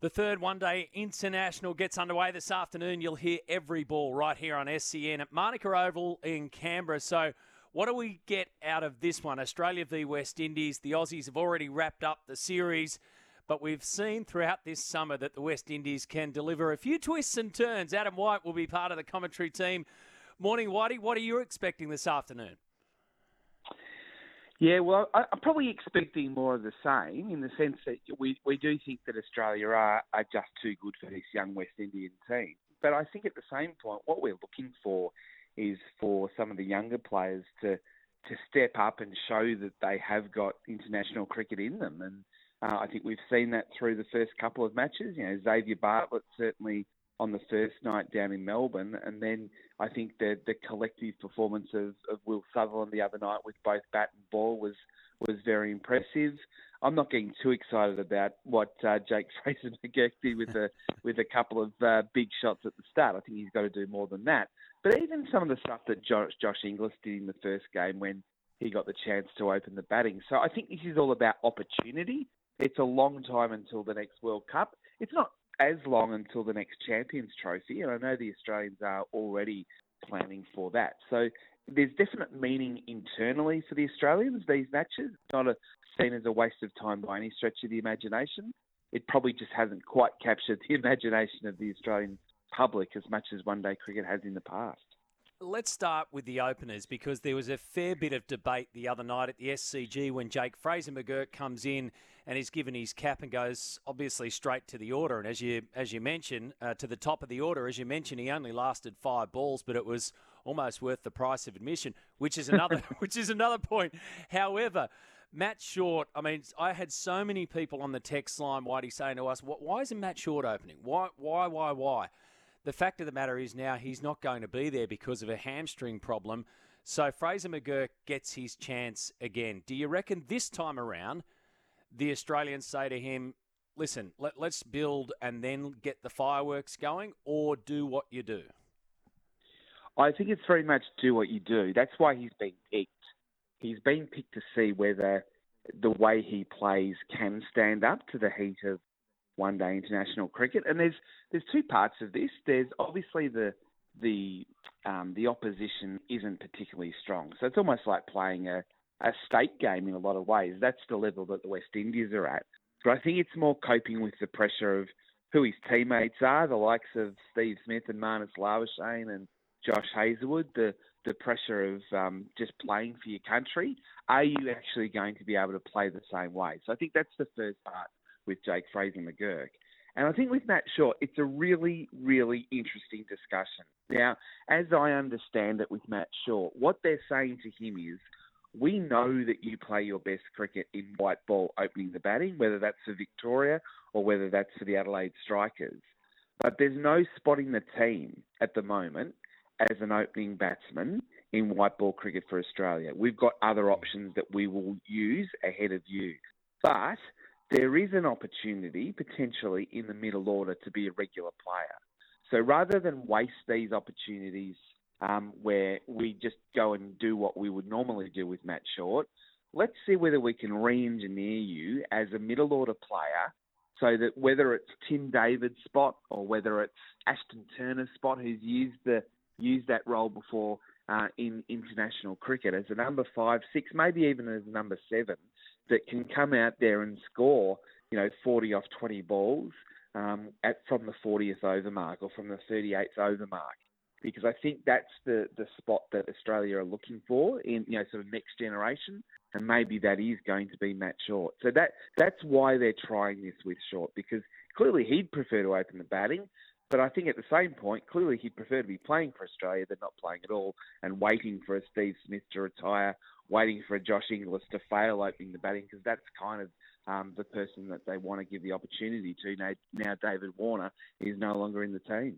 The third one day international gets underway this afternoon. You'll hear every ball right here on SEN at Manuka Oval in Canberra. So, what do we get out of this one? Australia v West Indies. The Aussies have already wrapped up the series, but we've seen throughout this summer that the West Indies can deliver a few twists and turns. Adam White will be part of the commentary team. Morning, Whitey. What are you expecting this afternoon? Yeah, well, I, am probably expecting more of the same in the sense that we, we do think that Australia are, are just too good for this young West Indian team. But I think at the same point, what we're looking for is for some of the younger players to to step up and show that they have got international cricket in them. And uh, I think we've seen that through the first couple of matches. You know, Xavier Bartlett certainly on the first night down in Melbourne, and then I think the the collective performance of, of Will Sutherland the other night with both bat and ball was was very impressive. I'm not getting too excited about what uh, Jake Fraser McGurk with a with a couple of uh, big shots at the start. I think he's got to do more than that. But even some of the stuff that Josh, Josh Inglis did in the first game when he got the chance to open the batting. So I think this is all about opportunity. It's a long time until the next World Cup. It's not as long until the next Champions Trophy, and I know the Australians are already planning for that. So there's definite meaning internally for the Australians these matches. Not a, seen as a waste of time by any stretch of the imagination. It probably just hasn't quite captured the imagination of the Australian public as much as one day cricket has in the past. Let's start with the openers because there was a fair bit of debate the other night at the SCG when Jake Fraser McGurk comes in and he's given his cap and goes obviously straight to the order. And as you as you mentioned, uh, to the top of the order, as you mentioned, he only lasted five balls, but it was almost worth the price of admission, which is another which is another point. However. Matt Short, I mean, I had so many people on the text line, Whitey, saying to us, why isn't Matt Short opening? Why, why, why, why? The fact of the matter is now he's not going to be there because of a hamstring problem. So Fraser McGurk gets his chance again. Do you reckon this time around the Australians say to him, listen, let, us build and then get the fireworks going, or do what you do? I think it's very much do what you do. That's why he's been picked. He's been picked to see whether the way he plays can stand up to the heat of one day international cricket. And there's there's two parts of this. There's obviously the the um, the opposition isn't particularly strong, so it's almost like playing a a state game in a lot of ways. That's the level that the West Indies are at. But I think it's more coping with the pressure of who his teammates are, the likes of Steve Smith and Marnus Labuschagne and Josh Hazlewood, the the pressure of um, just playing for your country. Are you actually going to be able to play the same way? So I think that's the first part with Jake Fraser McGurk. And I think with Matt Short, it's a really, really interesting discussion. Now, as I understand it with Matt Short, what they're saying to him is, we know that you play your best cricket in white ball opening the batting, whether that's for Victoria or whether that's for the Adelaide Strikers. But there's no spotting the team at the moment as an opening batsman in white ball cricket for Australia. We've got other options that we will use ahead of you. But there is an opportunity potentially in the middle order to be a regular player. So rather than waste these opportunities um, where we just go and do what we would normally do with Matt Short, let's see whether we can re-engineer you as a middle order player so that whether it's Tim David's spot or whether it's Ashton Turner's spot, who's used the used that role before uh, in international cricket as a number five, six, maybe even as a number seven, that can come out there and score, you know, 40 off 20 balls um, at from the 40th over mark or from the 38th over mark. Because I think that's the, the spot that Australia are looking for in you know sort of next generation, and maybe that is going to be Matt Short. So that that's why they're trying this with Short because clearly he'd prefer to open the batting, but I think at the same point, clearly he'd prefer to be playing for Australia than not playing at all and waiting for a Steve Smith to retire waiting for a Josh Inglis to fail opening the batting because that's kind of um, the person that they want to give the opportunity to. Now, now David Warner is no longer in the team.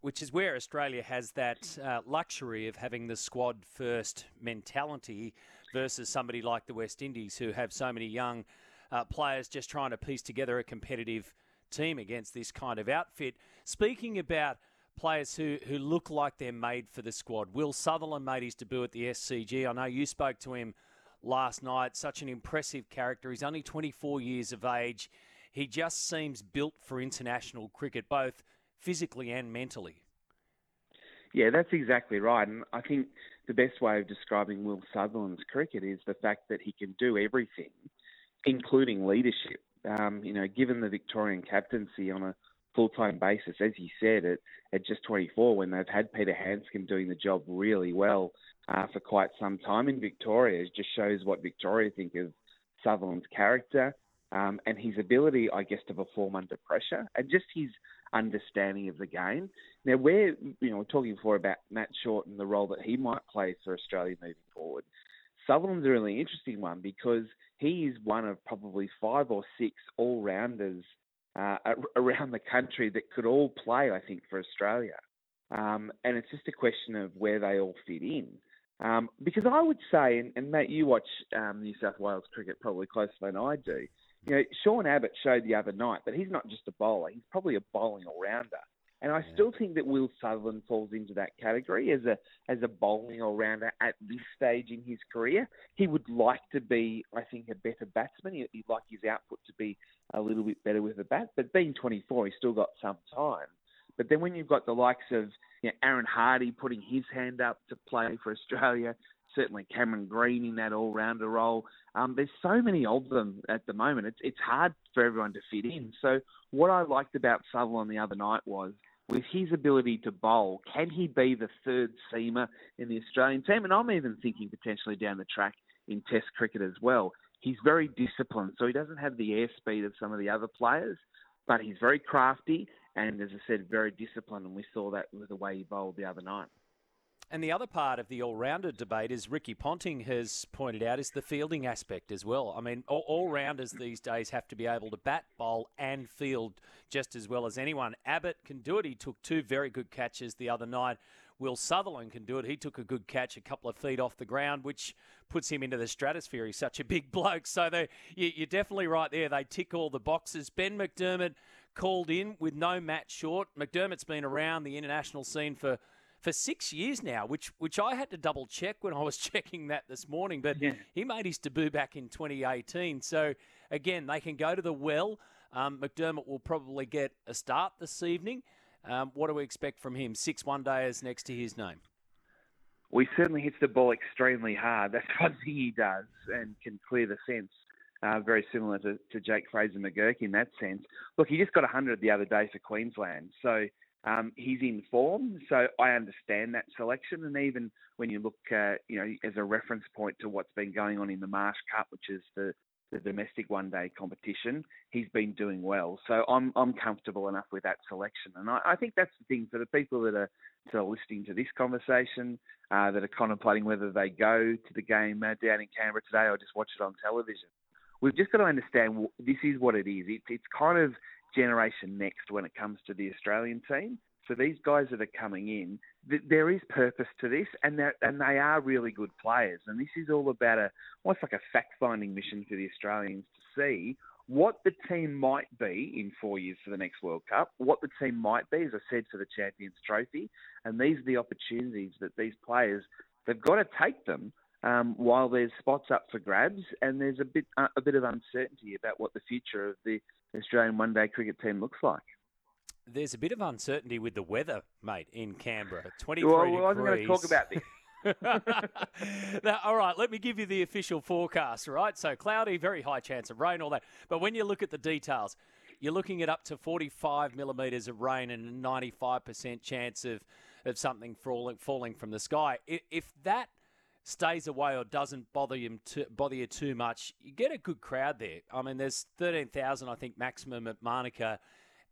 Which is where Australia has that uh, luxury of having the squad first mentality versus somebody like the West Indies who have so many young uh, players just trying to piece together a competitive team against this kind of outfit. Speaking about players who, who look like they're made for the squad. Will Sutherland made his debut at the SCG. I know you spoke to him last night. Such an impressive character. He's only 24 years of age. he just seems built for international cricket, both physically and mentally. Yeah, that's exactly right. And I think the best way of describing Will Sutherland's cricket is the fact that he can do everything, including leadership. Um, you know, given the Victorian captaincy on a full-time basis, as you said, at, at just 24, when they've had Peter Handscomb doing the job really well uh, for quite some time in Victoria, it just shows what Victoria think of Sutherland's character um, and his ability, I guess, to perform under pressure and just his understanding of the game. Now, we're you know we're talking before about Matt Short and the role that he might play for Australia moving forward. Sutherland's a really interesting one because he is one of probably five or six all rounders uh, around the country that could all play, I think, for Australia. Um, and it's just a question of where they all fit in. Um, because I would say, and, and Matt, you watch um, New South Wales cricket probably closer than I do. You know, Sean Abbott showed the other night that he's not just a bowler; he's probably a bowling all rounder. And I yeah. still think that Will Sutherland falls into that category as a as a bowling all rounder at this stage in his career. He would like to be, I think, a better batsman. He'd like his output to be a little bit better with the bat. But being 24, he's still got some time. But then when you've got the likes of you know, Aaron Hardy putting his hand up to play for Australia, certainly Cameron Green in that all-rounder role. Um, there's so many of them at the moment. It's it's hard for everyone to fit in. So what I liked about Sutherland the other night was with his ability to bowl, can he be the third seamer in the Australian team? And I'm even thinking potentially down the track in Test cricket as well. He's very disciplined, so he doesn't have the airspeed of some of the other players, but he's very crafty and, as I said, very disciplined. And we saw that with the way he bowled the other night. And the other part of the all-rounder debate, as Ricky Ponting has pointed out, is the fielding aspect as well. I mean, all-rounders these days have to be able to bat, bowl, and field just as well as anyone. Abbott can do it. He took two very good catches the other night. Will Sutherland can do it. He took a good catch a couple of feet off the ground, which puts him into the stratosphere. He's such a big bloke. So you, are definitely right there. They tick all the boxes. Ben McDermott called in with no Matt Short. McDermott's been around the international scene for for six years now, which which I had to double check when I was checking that this morning. But yeah. he made his debut back in 2018. So again, they can go to the well. Um, McDermott will probably get a start this evening. Um, what do we expect from him? Six one days next to his name. Well, he certainly hits the ball extremely hard. That's one thing he does and can clear the fence. Uh, very similar to, to Jake Fraser McGurk in that sense. Look, he just got 100 the other day for Queensland. So um, he's in form, so I understand that selection. And even when you look, uh, you know, as a reference point to what's been going on in the Marsh Cup, which is the, the domestic one-day competition, he's been doing well. So I'm I'm comfortable enough with that selection, and I, I think that's the thing for the people that are sort of listening to this conversation, uh, that are contemplating whether they go to the game uh, down in Canberra today or just watch it on television. We've just got to understand this is what it is. It's it's kind of generation next when it comes to the Australian team. So these guys that are coming in, th- there is purpose to this, and and they are really good players. And this is all about a almost like a fact-finding mission for the Australians to see what the team might be in four years for the next World Cup, what the team might be, as I said, for the Champions Trophy, and these are the opportunities that these players they've got to take them um, while there's spots up for grabs, and there's a bit uh, a bit of uncertainty about what the future of the Australian one day cricket team looks like. There's a bit of uncertainty with the weather, mate, in Canberra. 23 well, well, I wasn't going to talk about this. now, all right, let me give you the official forecast, right? So cloudy, very high chance of rain, all that. But when you look at the details, you're looking at up to 45 millimetres of rain and a 95% chance of, of something falling, falling from the sky. If that stays away or doesn't bother you bother you too much, you get a good crowd there. I mean, there's thirteen thousand, I think, maximum at Manuka,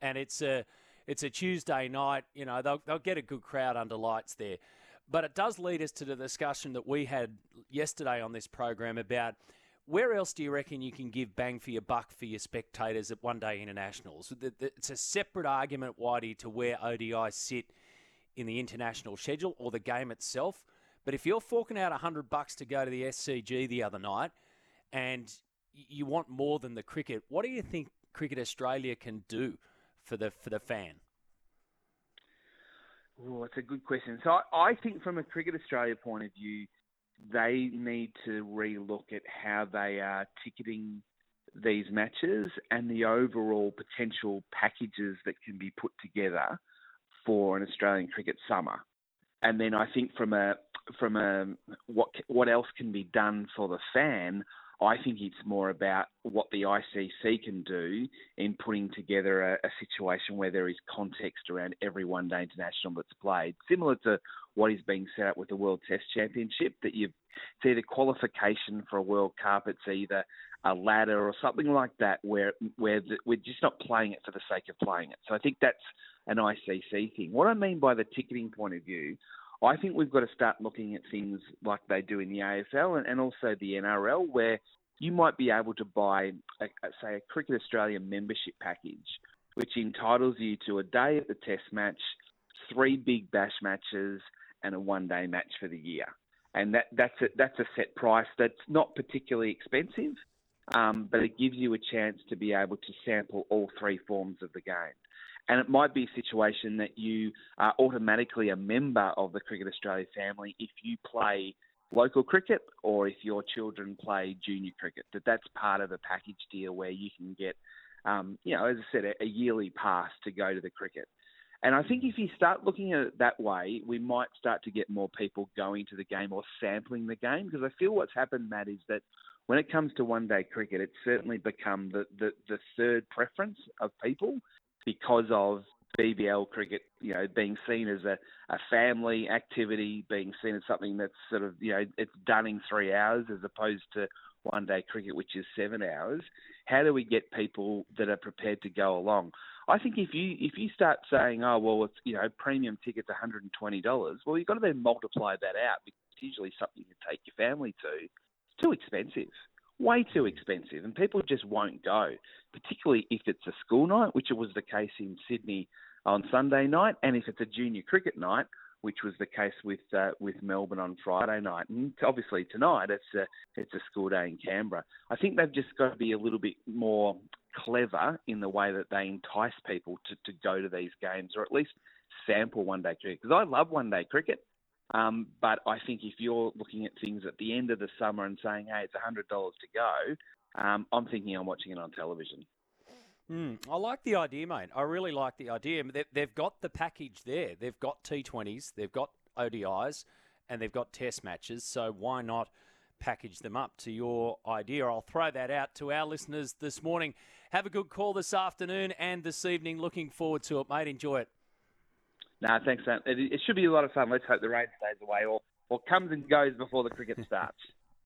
and it's a it's a Tuesday night. You know, they'll they'll get a good crowd under lights there. But it does lead us to the discussion that we had yesterday on this program about where else do you reckon you can give bang for your buck for your spectators at one day internationals? It's a separate argument, Whitey, to where ODI sit in the international schedule or the game itself. But if you're forking out 100 bucks to go to the SCG the other night and you want more than the cricket, what do you think Cricket Australia can do for the for the fan? Oh, it's a good question. So I, I think from a Cricket Australia point of view, they need to relook at how they are ticketing these matches and the overall potential packages that can be put together for an Australian cricket summer. And then I think from a from a what what else can be done for the fan, I think it's more about what the ICC can do in putting together a, a, situation where there is context around every one day international that's played, similar to what is being set up with the World Test Championship. That you've it's either qualification for a World Cup, it's either a ladder or something like that, where where the, we're just not playing it for the sake of playing it. So I think that's an ICC thing. What I mean by the ticketing point of view, I think we've got to start looking at things like they do in the AFL and, and also the NRL, where you might be able to buy, a, say, a Cricket Australia membership package, which entitles you to a day at the Test match, three big bash matches, and a one-day match for the year. And that, that's a, that's a set price that's not particularly expensive, um, but it gives you a chance to be able to sample all three forms of the game. And it might be a situation that you are automatically a member of the Cricket Australia family if you play local cricket or if your children play junior cricket. That that's part of a package deal where you can get, um, you know, as I said, a, a yearly pass to go to the cricket. And I think if you start looking at it that way, we might start to get more people going to the game or sampling the game. Because I feel what's happened, Matt, is that when it comes to one day cricket, it's certainly become the, the, the third preference of people because of BBL cricket, you know, being seen as a, a family activity, being seen as something that's sort of, you know, it's done in three hours as opposed to one day cricket, which is seven hours. How do we get people that are prepared to go along? I think if you if you start saying, oh well, it's you know premium tickets one hundred and twenty dollars, well you've got to then multiply that out because it's usually something you take your family to. It's too expensive way too expensive, and people just won't go, particularly if it's a school night, which was the case in Sydney on Sunday night, and if it's a junior cricket night, which was the case with uh, with Melbourne on Friday night, and obviously tonight it's a it's a school day in Canberra. I think they've just got to be a little bit more clever in the way that they entice people to, to go to these games, or at least sample one day cricket. Because I love one day cricket. Um, but I think if you're looking at things at the end of the summer and saying, hey, it's $100 to go, um, I'm thinking I'm watching it on television. Mm, I like the idea, mate. I really like the idea. They've got the package there. They've got T20s, they've got ODIs, and they've got test matches. So why not package them up to your idea? I'll throw that out to our listeners this morning. Have a good call this afternoon and this evening. Looking forward to it, mate. Enjoy it. No, thanks, man. It, it, should be a lot of fun. Let's hope the rain stays away or, or comes and goes before the cricket starts.